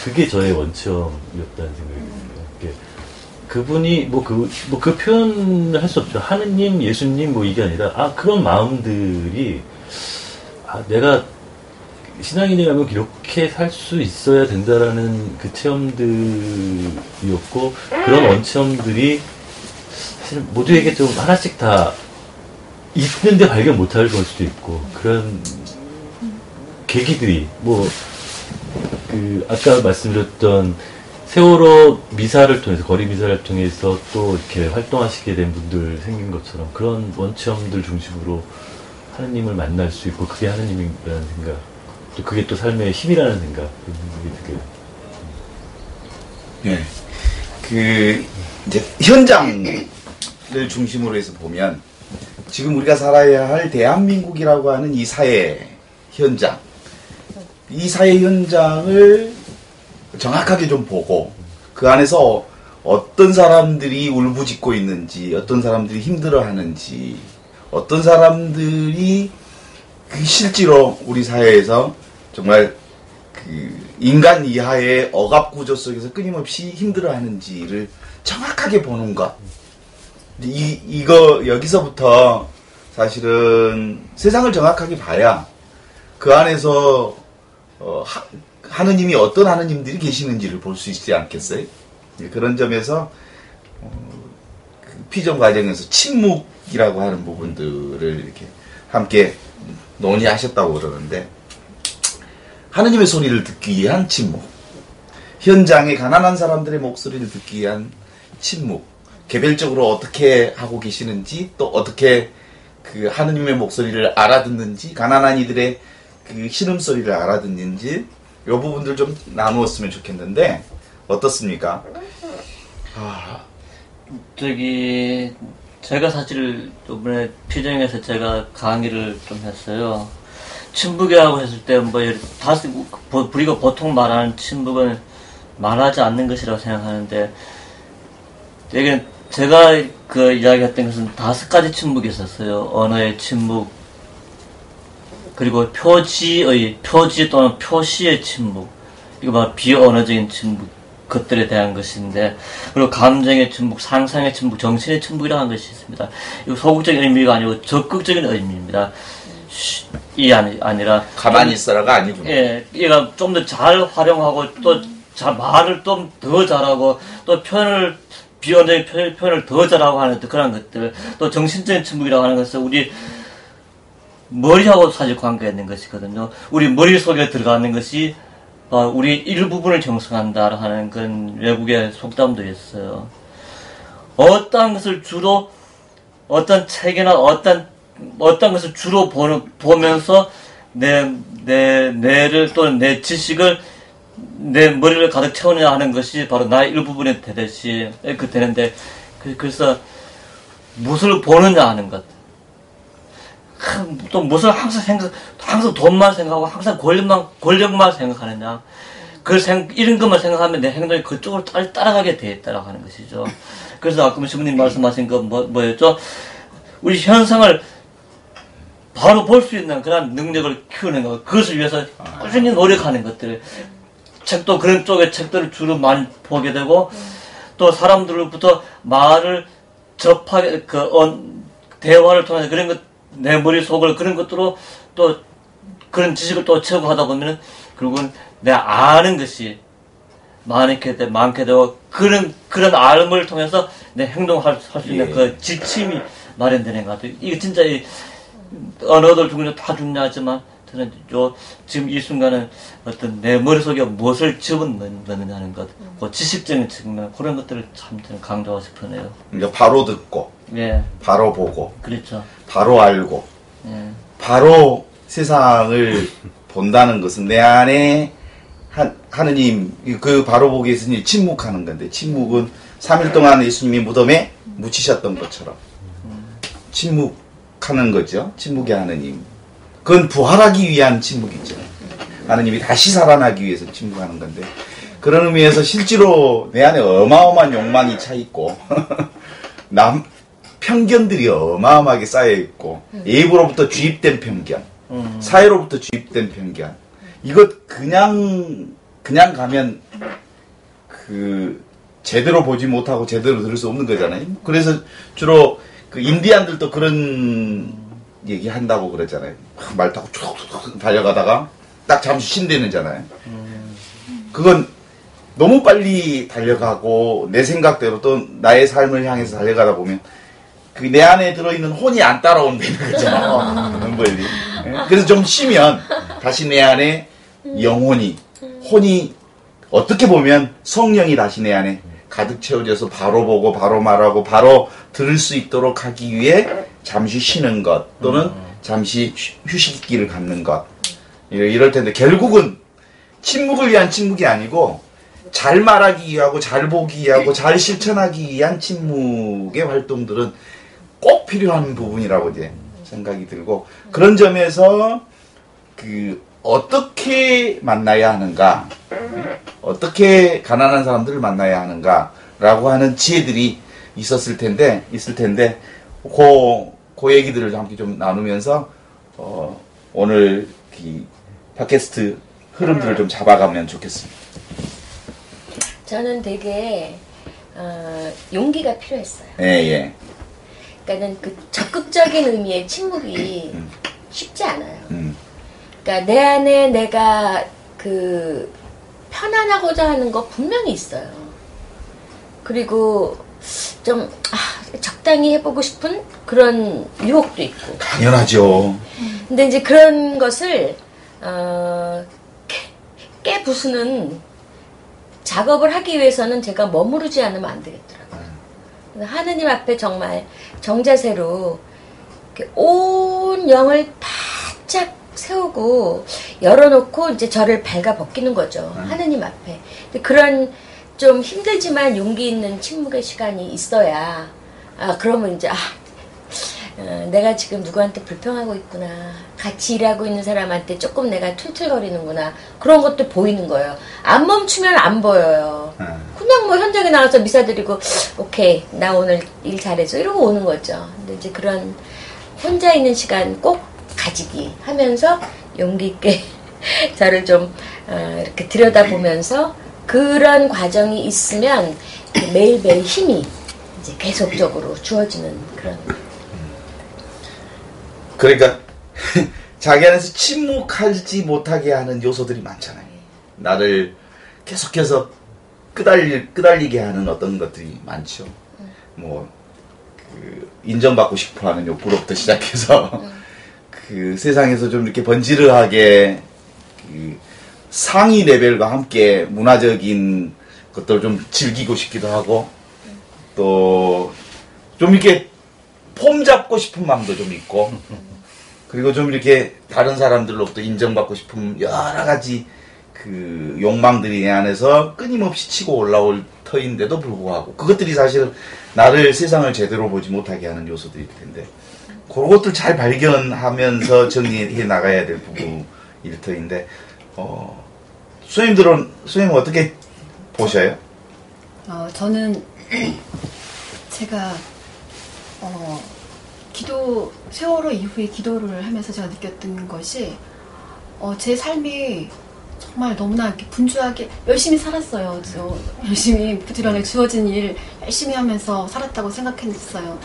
그게 저의 원점이었다는 생각이 듭니다. 이게 그분이 뭐 그 뭐 그 표현을 할 수 없죠. 하느님, 예수님 뭐 이게 아니라 아 그런 마음들이 아 내가 신앙인이라면 이렇게 살 수 있어야 된다라는 그 체험들이었고 그런 원체험들이 사실 모두에게 좀 하나씩 다 있는데 발견 못할 걸 수도 있고 그런 계기들이 뭐 그 아까 말씀드렸던 세월호 미사를 통해서 거리 미사를 통해서 또 이렇게 활동하시게 된 분들 생긴 것처럼 그런 원체험들 중심으로 하느님을 만날 수 있고 그게 하느님이라는 생각. 또 그게 또 삶의 힘이라는 생각 생각이 예. 그 이제 현장을 중심으로 해서 보면 지금 우리가 살아야 할 대한민국이라고 하는 이 사회 현장, 이 사회 현장을 정확하게 좀 보고 그 안에서 어떤 사람들이 울부짖고 있는지, 어떤 사람들이 힘들어하는지, 어떤 사람들이 그 실제로 우리 사회에서 정말 그 인간 이하의 억압 구조 속에서 끊임없이 힘들어하는지를 정확하게 보는 것. 이 이거 여기서부터 사실은 세상을 정확하게 봐야 그 안에서 어, 하, 하느님이 어떤 하느님들이 계시는지를 볼 수 있지 않겠어요? 예, 그런 점에서 어, 그 피정 과정에서 침묵이라고 하는 부분들을 이렇게 함께 논의하셨다고 그러는데 하느님의 소리를 듣기 위한 침묵. 현장의 가난한 사람들의 목소리를 듣기 위한 침묵. 개별적으로 어떻게 하고 계시는지 또 어떻게 그 하느님의 목소리를 알아듣는지 가난한 이들의 그 신음소리를 알아듣는지 이 부분들 좀 나누었으면 좋겠는데 어떻습니까? 아, 저기 제가 사실 이번에 피정에서 제가 강의를 좀 했어요. 친북이라고 했을 때뭐 보- 우리가 보통 말하는 친북은 말하지 않는 것이라고 생각하는데 여기는 제가 그 이야기했던 것은 다섯 가지 친북이 있었어요. 언어의 친북 그리고 표지의 표지 또는 표시의 침묵 이거 막 비언어적인 침묵 것들에 대한 것인데 그리고 감정의 침묵, 상상의 침묵, 정신의 침묵이라는 것이 있습니다. 이거 소극적인 의미가 아니고 적극적인 의미입니다. 쉬- 이 아니, 아니라 가만히 있어라가 아니구나. 예, 얘가 좀 더 잘 활용하고 또 자, 말을 좀 더 잘하고 또 표현을 표- 표현을 더 잘하고 하는 그런 것들 또 정신적인 침묵이라고 하는 것은 우리 머리하고 사실 관계가 있는 것이거든요. 우리 머리 속에 들어가는 것이 어, 우리 일부분을 형성한다 하는 그런 외국의 속담도 있어요. 어떤 것을 주로 어떤 책이나 어떤 어떤 것을 주로 보는, 보면서 내, 내, 뇌를 또는 내 지식을 내 머리를 가득 채우느냐 하는 것이 바로 나의 일부분이 되듯이 그 되는데 그, 그래서 무엇을 보느냐 하는 것. 하, 또 무엇을 항상 생각, 항상 돈만 생각하고 항상 권력만, 권력만 생각하느냐. 그걸 생, 이런 것만 생각하면 내 행동이 그쪽으로 따, 따라가게 돼 있다라고 하는 것이죠. 그래서 아까 신부님 말씀하신 거 뭐, 뭐였죠? 우리 현상을 바로 볼 수 있는 그런 능력을 키우는 것, 그것을 위해서 꾸준히 노력하는 것들. 책도 그런 쪽의 책들을 주로 많이 보게 되고, 또 사람들로부터 말을 접하게, 그, 언, 대화를 통해서 그런 것, 내 머릿속을 그런 것들로 또 그런 지식을 또 채우고 하다 보면은 결국은 내가 아는 것이 많게 되, 많게 되고 그런 그런 알을 통해서 내 행동할 할수 있는 예. 그 지침이 마련되는 것 같아요. 이게 진짜 이 언어들 중에 다 중요하지만 저는 요 지금 이 순간은 어떤 내 머릿속에 무엇을 집어넣느냐는 것, 그 지식적인 측면 그런 것들을 참 저는 강조하고 싶으네요. 바로 듣고, 예, 바로 보고, 그렇죠. 바로 알고, 예, 바로 세상을 본다는 것은 내 안에 하, 하느님 그 바로 보기 예수님이 침묵하는 건데 침묵은 3일 동안 예수님이 무덤에 묻히셨던 것처럼. 침묵 하는 거죠. 침묵의 하느님. 그건 부활하기 위한 침묵이죠. 하느님이 다시 살아나기 위해서 침묵하는 건데 그런 의미에서 실제로 내 안에 어마어마한 욕망이 차 있고 남 편견들이 어마어마하게 쌓여 있고 예입으로부터 주입된 편견, 음, 사회로부터 주입된 편견. 이것 그냥 그냥 가면 그 제대로 보지 못하고 제대로 들을 수 없는 거잖아요. 그래서 주로 그 인디안들도 그런 얘기 한다고 그러잖아요. 막말 타고 쭉 달려가다가 딱 잠시 쉰대는잖아요. 그건 너무 빨리 달려가고 내 생각대로 또 나의 삶을 향해서 달려가다 보면 그 내 안에 들어있는 혼이 안 따라온다는 거잖아요. 멀리. 예? 그래서 좀 쉬면 다시 내 안에 영혼이 혼이 어떻게 보면 성령이 다시 내 안에 가득 채워져서 바로 보고 바로 말하고 바로 들을 수 있도록 하기 위해 잠시 쉬는 것 또는 잠시 휴- 휴식기를 갖는 것. 이럴 이럴 텐데 결국은 침묵을 위한 침묵이 아니고 잘 말하기 위하고 잘 보기 위하고 잘 실천하기 위한 침묵의 활동들은 꼭 필요한 부분이라고 이제 생각이 들고 그런 점에서 그 어떻게 만나야 하는가 어떻게 가난한 사람들을 만나야 하는가라고 하는 지혜들이 있었을 텐데 있을 텐데 그, 그 얘기들을 함께 좀 나누면서 어, 오늘 이 팟캐스트 흐름들을 좀 잡아가면 좋겠습니다. 저는 되게 어, 용기가 필요했어요. 예, 예. 그러니까는 그 적극적인 의미의 침묵이 쉽지 않아요. 음, 그러니까 내 안에 내가 그 편안하고자 하는 거 분명히 있어요. 그리고 좀 아, 적당히 해보고 싶은 그런 유혹도 있고. 당연하죠. 근데 이제 그런 것을 어, 깨, 깨 부수는 작업을 하기 위해서는 제가 머무르지 않으면 안 되겠더라고요. 그래서 하느님 앞에 정말 정자세로 온 영을 세우고 열어놓고 이제 저를 발가 벗기는 거죠. 하느님 앞에. 그런 좀 힘들지만 용기 있는 침묵의 시간이 있어야 아 그러면 이제 아 어, 내가 지금 누구한테 불평하고 있구나. 같이 일하고 있는 사람한테 조금 내가 툴툴거리는구나. 그런 것도 보이는 거예요. 안 멈추면 안 보여요. 음. 그냥 뭐 현장에 나가서 미사 드리고, 오케이, 나 오늘 일 잘해서 이러고 오는 거죠. 근데 이제 그런 혼자 있는 시간 꼭 가지기 하면서 용기 있게 저를 좀 어, 이렇게 들여다보면서 그런 과정이 있으면 매일매일 힘이 이제 계속적으로 주어지는 그런 그러니까 자기 안에서 침묵하지 못하게 하는 요소들이 많잖아요. 나를 계속해서 끄달리, 끄달리게 하는 어떤 것들이 많죠. 뭐, 그, 인정받고 싶어 하는 욕구로부터 시작해서, 그, 세상에서 좀 이렇게 번지르하게, 그, 상위 레벨과 함께 문화적인 것들을 좀 즐기고 싶기도 하고, 또, 좀 이렇게 폼 잡고 싶은 마음도 좀 있고, 그리고 좀 이렇게 다른 사람들로부터 인정받고 싶은 여러 가지 그 욕망들이 내 안에서 끊임없이 치고 올라올 터인데도 불구하고 그것들이 사실은 나를 세상을 제대로 보지 못하게 하는 요소들일 텐데 그런 것들 잘 발견하면서 정리해 나가야 될 부분일 터인데 어 수님들은 수님 어떻게 보셔요? 어, 저는 제가 어, 기도 세월호 이후에 기도를 하면서 제가 느꼈던 것이 어, 제 삶이 정말 너무나 이렇게 분주하게 열심히 살았어요. 저 열심히 부지런히 주어진 일 열심히 하면서 살았다고 생각했어요.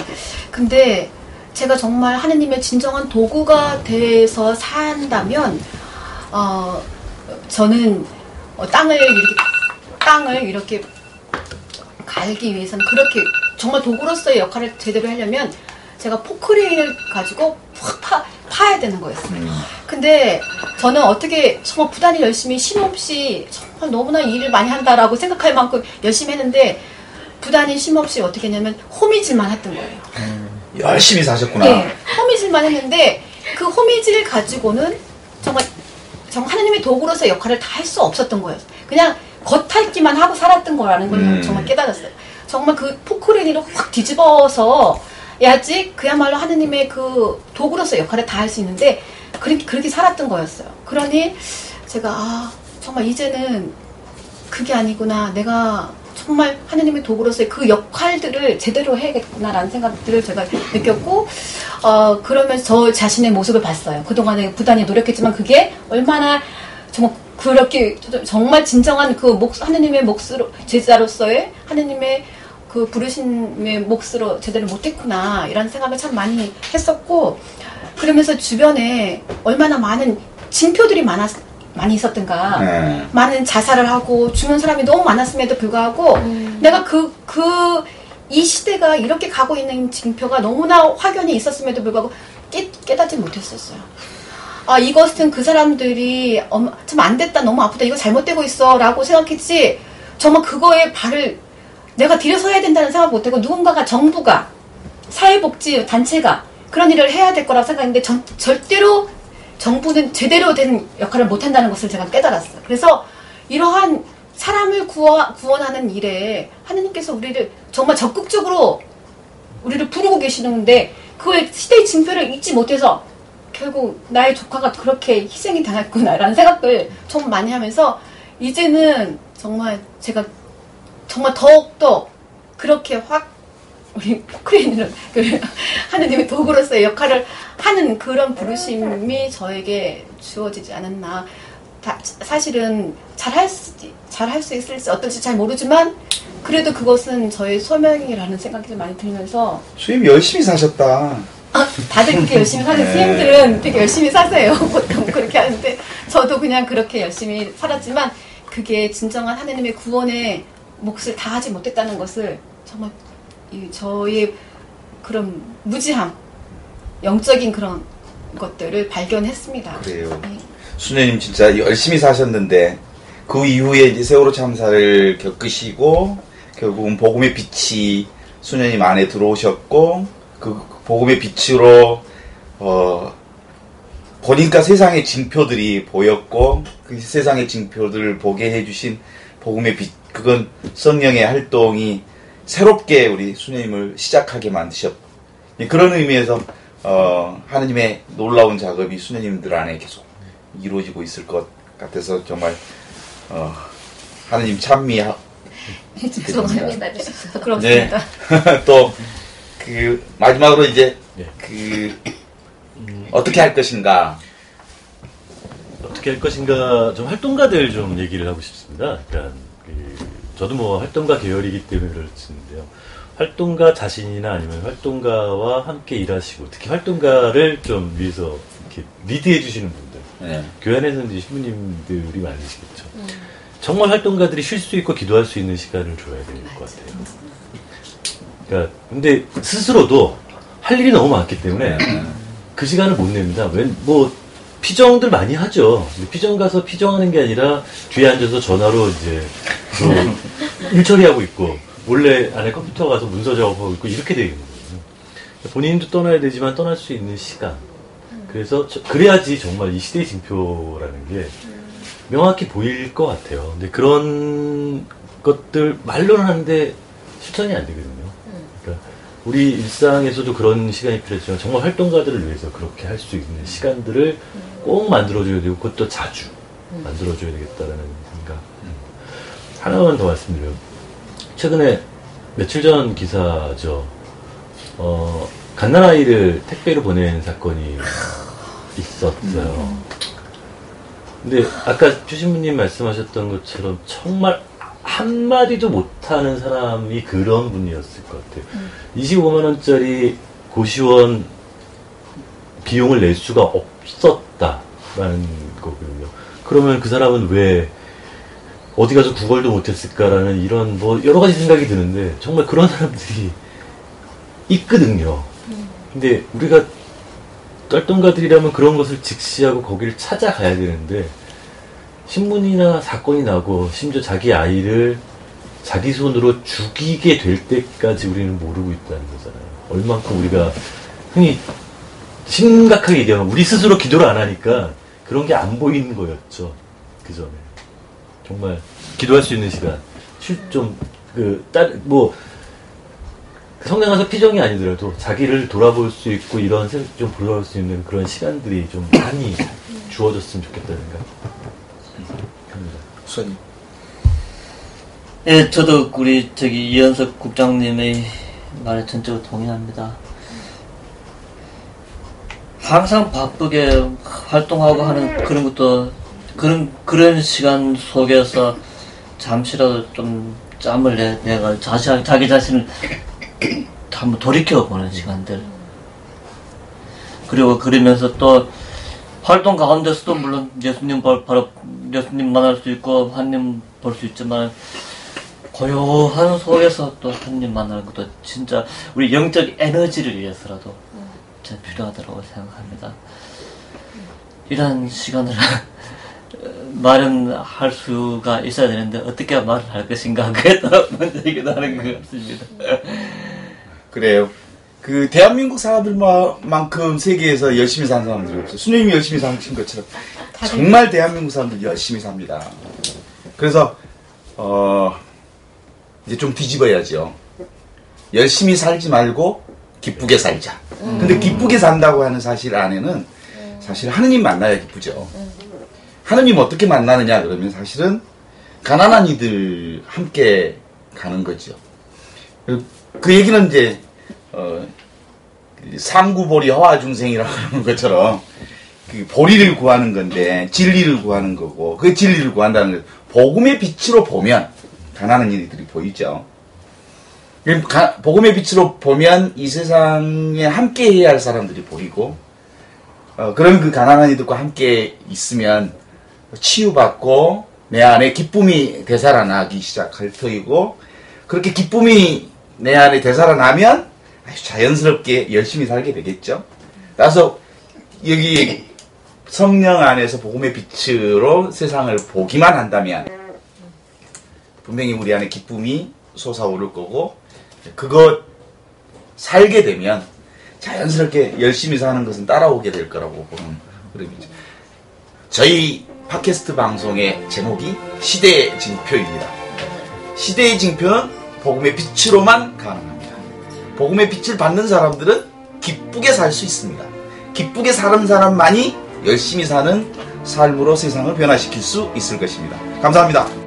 근데 제가 정말 하느님의 진정한 도구가 돼서 산다면 어, 저는 어, 땅을 이렇게 땅을 이렇게 갈기 위해서는 그렇게 정말 도구로서의 역할을 제대로 하려면 제가 포크레인을 가지고 팍 파, 파야 되는 거였어요. 근데 저는 어떻게 정말 부단히 열심히 쉼 없이 정말 너무나 일을 많이 한다라고 생각할 만큼 열심히 했는데 부단히 쉼 없이 어떻게 했냐면 호미질만 했던 거예요. 열심히 사셨구나. 네, 호미질만 했는데 그 호미질 가지고는 정말 정말 하나님의 도구로서 역할을 다 할 수 없었던 거예요. 그냥 겉핥기만 하고 살았던 거라는 걸 음. 정말 깨달았어요. 정말 그 포크레니를 확 뒤집어서 야지 그야말로 하나님의 그 도구로서 역할을 다 할 수 있는데 그렇게 그렇게 살았던 거였어요. 그러니 제가 아 정말 이제는 그게 아니구나. 내가 정말 하나님의 도구로서의 그 역할들을 제대로 해야겠구나라는 생각들을 제가 느꼈고, 어, 그러면서 저 자신의 모습을 봤어요. 그동안에 부단히 노력했지만 그게 얼마나 정말 그렇게 정말 진정한 그 목, 하나님의 몫으로, 제자로서의 하나님의 그 부르심의 몫으로 제대로 못했구나. 이런 생각을 참 많이 했었고, 그러면서 주변에 얼마나 많은 징표들이 많았, 많이 있었던가. 네. 많은 자살을 하고 죽는 사람이 너무 많았음에도 불구하고 내가 그, 그, 이 시대가 이렇게 가고 있는 징표가 너무나 확연히 있었음에도 불구하고 깨, 깨닫지 못했었어요. 아, 이것은 그 사람들이 참안 됐다, 너무 아프다, 이거 잘못되고 있어 라고 생각했지 정말 그거에 발을 내가 들여서야 된다는 생각 못하고 누군가가 정부가 사회복지 단체가 그런 일을 해야 될 거라고 생각했는데 전- 절대로 정부는 제대로 된 역할을 못한다는 것을 제가 깨달았어요. 그래서 이러한 사람을 구원, 구원하는 일에 하느님께서 우리를 정말 적극적으로 우리를 부르고 계시는데 그의 시대의 징표를 잊지 못해서 결국 나의 조카가 그렇게 희생이 당했구나라는 생각을 좀 많이 하면서 이제는 정말 제가 정말 더욱더 그렇게 확 우리 포크레인을 그 하느님의 도구로서의 역할을 하는 그런 부르심이 저에게 주어지지 않았나. 다- 사실은 잘할 수, 잘할 수 있을지 어떨지 잘 모르지만 그래도 그것은 저의 소명이라는 생각이 좀 많이 들면서 수임 열심히 사셨다. 아, 다들 그렇게 열심히 사는 네. 스님들은 되게 열심히 사세요. 보통 그렇게 하는데 저도 그냥 그렇게 열심히 살았지만 그게 진정한 하나님의 구원의 몫을 다 하지 못했다는 것을 정말 이 저의 그런 무지함, 영적인 그런 것들을 발견했습니다. 그래요. 네. 수녀님 진짜 열심히 사셨는데 그 이후에 이제 세월호 참사를 겪으시고 결국은 복음의 빛이 수녀님 안에 들어오셨고 그 복음의 빛으로 어 보니까 세상의 징표들이 보였고 그 세상의 징표들을 보게 해주신 복음의 빛 그건 성령의 활동이 새롭게 우리 수녀님을 시작하게 만드셨 예, 그런 의미에서 어, 하느님의 놀라운 작업이 수녀님들 안에 계속 이루어지고 있을 것 같아서 정말 어, 하느님 찬미하 죄송합니다. 네. 네. 부끄럽습니다. 또그 마지막으로 이제 네. 그 어떻게 할 것인가 어떻게 할 것인가 좀 활동가들 좀 얘기를 하고 싶습니다. 그러니까 그 저도 뭐 활동가 계열이기 때문에 그렇는데요. 활동가 자신이나 아니면 활동가와 함께 일하시고 특히 활동가를 좀 위해서 이렇게 리드해 주시는 분들 네. 교회 안에서는 이제 신부님들이 많으시겠죠. 정말 활동가들이 쉴 수 있고 기도할 수 있는 시간을 줘야 될 것 같아요. 그러니까 근데 스스로도 할 일이 너무 많기 때문에 그 시간을 못 냅니다. 웬, 뭐, 피정들 많이 하죠. 피정 가서 피정하는 게 아니라 뒤에 앉아서 전화로 이제 뭐 일 처리하고 있고 몰래 안에 컴퓨터 가서 문서 작업하고 있고 이렇게 되는 거예요. 본인도 떠나야 되지만 떠날 수 있는 시간. 그래서 저- 그래야지 정말 이 시대의 징표라는 게 명확히 보일 것 같아요. 근데 그런 것들 말로는 하는데 실천이 안 되거든요. 그러니까 우리 일상에서도 그런 시간이 필요하지만 정말 활동가들을 위해서 그렇게 할 수 있는 시간들을 꼭 만들어줘야 되고 그것도 자주 만들어줘야 되겠다라는. 하나만 더 말씀드려요. 최근에 며칠 전 기사죠. 어, 갓난아이를 택배로 보낸 사건이 있었어요. 근데 아까 주신부님 말씀하셨던 것처럼 정말 한마디도 못하는 사람이 그런 분이었을 것 같아요. 25만원짜리 고시원 비용을 낼 수가 없었다라는 거거든요. 그러면 그 사람은 왜 어디 가서 구걸도 못했을까라는 이런 뭐 여러 가지 생각이 드는데 정말 그런 사람들이 있거든요. 근데 우리가 활동가들이라면 그런 것을 직시하고 거기를 찾아가야 되는데 신문이나 사건이 나고 심지어 자기 아이를 자기 손으로 죽이게 될 때까지 우리는 모르고 있다는 거잖아요. 얼만큼 우리가 흔히 심각하게 얘기하면 우리 스스로 기도를 안 하니까 그런 게 안 보이는 거였죠. 그 전에. 정말 기도할 수 있는 시간. 좀, 그, 딸, 뭐, 성당 가서 피정이 아니더라도 자기를 돌아볼 수 있고 이런 생- 좀 돌아볼 수 있는 그런 시간들이 좀 많이 주어졌으면 좋겠다는 생각 합니다. 수사님. 예, 저도 우리 저기 이현석 국장님의 말에 전적으로 동의합니다. 항상 바쁘게 활동하고 하는 그런 것도 그런 그런 시간 속에서 잠시라도 좀 짬을 내 내가 자시 자기 자신을 한번 돌이켜 보는 시간들. 그리고 그러면서 또 활동 가운데서도 물론 예수님 바- 바로 예수님 만날 수 있고 하나님 볼 수 있지만 고요한 속에서 또 하나님 만나는 것도 진짜 우리 영적 에너지를 위해서라도 진짜 필요하다고 생각합니다. 이런 시간을 마련할 수가 있어야 되는데 어떻게 말을 할 것인가 그게 또 문제이기도 하는 것 같습니다. 그래요. 그 대한민국 사람들만큼 세계에서 열심히 사는 사람들이 없어요. 수님이 열심히 사신 것처럼 정말 대한민국 사람들 열심히 삽니다. 그래서 어 이제 좀 뒤집어야죠. 열심히 살지 말고 기쁘게 살자. 근데 기쁘게 산다고 하는 사실 안에는 사실 하느님 만나야 기쁘죠. 하느님 어떻게 만나느냐 그러면 사실은 가난한 이들 함께 가는 거죠. 그- 그 얘기는 이제 어, 그 상구보리 허화중생이라고 하는 것처럼 그 보리를 구하는 건데 진리를 구하는 거고 그 진리를 구한다는 것 복음의 빛으로 보면 가난한 이들이 보이죠. 복음의 빛으로 보면 이 세상에 함께 해야 할 사람들이 보이고 어, 그런 그 가난한 이들과 함께 있으면 치유받고 내 안에 기쁨이 되살아나기 시작할 터이고 그렇게 기쁨이 내 안에 되살아나면 아주 자연스럽게 열심히 살게 되겠죠. 따라서 여기 성령 안에서 복음의 빛으로 세상을 보기만 한다면 분명히 우리 안에 기쁨이 솟아오를 거고 그거 살게 되면 자연스럽게 열심히 사는 것은 따라오게 될 거라고 보는 흐름이죠. 저희 팟캐스트 방송의 제목이 시대의 징표입니다. 시대의 징표는 복음의 빛으로만 가능합니다. 복음의 빛을 받는 사람들은 기쁘게 살 수 있습니다. 기쁘게 사는 사람만이 열심히 사는 삶으로 세상을 변화시킬 수 있을 것입니다. 감사합니다.